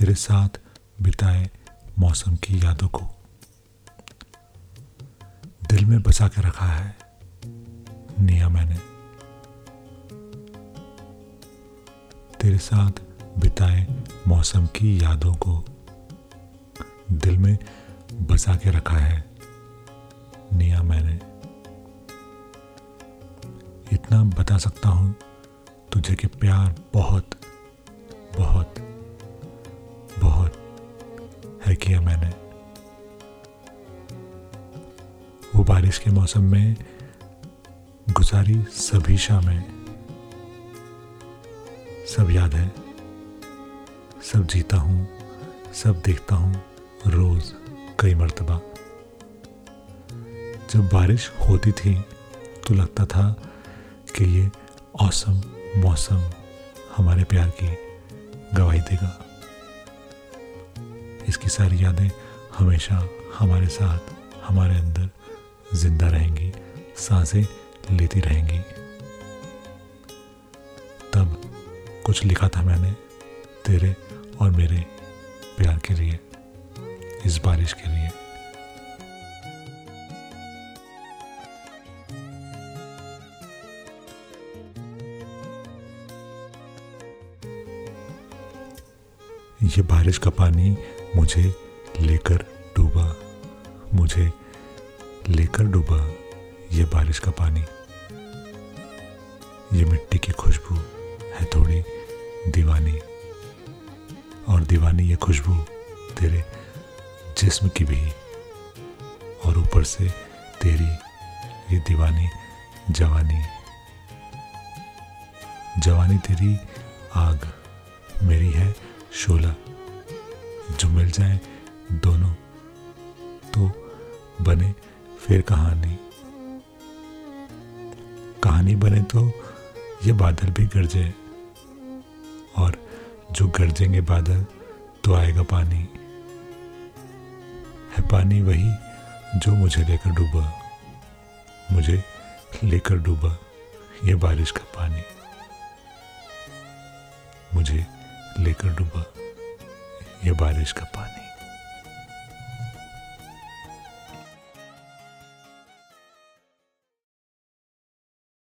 तेरे साथ बिताए मौसम की यादों को। दिल में बसा के रखा है निया मैंने। तेरे साथ बिताए मौसम की यादों को दिल में बसा के रखा है निया मैंने। इतना बता सकता हूँ तुझे कि प्यार बहुत बहुत है किया मैंने। वो बारिश के मौसम में गुजारी सभी शामें। सब याद है। सब जीता हूँ, सब देखता हूँ रोज कई मर्तबा। जब बारिश होती थी तो लगता था कि ये औसम मौसम हमारे प्यार की गवाही देगा। इसकी सारी यादें हमेशा हमारे साथ, हमारे अंदर ज़िंदा रहेंगी, साँसें लेती रहेंगी। तब कुछ लिखा था मैंने तेरे और मेरे प्यार के लिए, इस बारिश के लिए। ये बारिश का पानी मुझे लेकर डूबा। मुझे लेकर डूबा ये बारिश का पानी। ये मिट्टी की खुशबू है थोड़ी दीवानी। और दीवानी ये खुशबू तेरे जिस्म की भी। और ऊपर से तेरी ये दीवानी जवानी। जवानी तेरी आग मेरी है शोला। जो मिल जाए दोनों। तो बने फिर कहानी। कहानी बने तो ये बादल भी गरजे। और जो गरजेंगे बादल तो आएगा पानी। है पानी वही जो मुझे लेकर डूबा। मुझे लेकर डूबा ये बारिश का पानी। मुझे लेकर डूबा। ये बारिश का पानी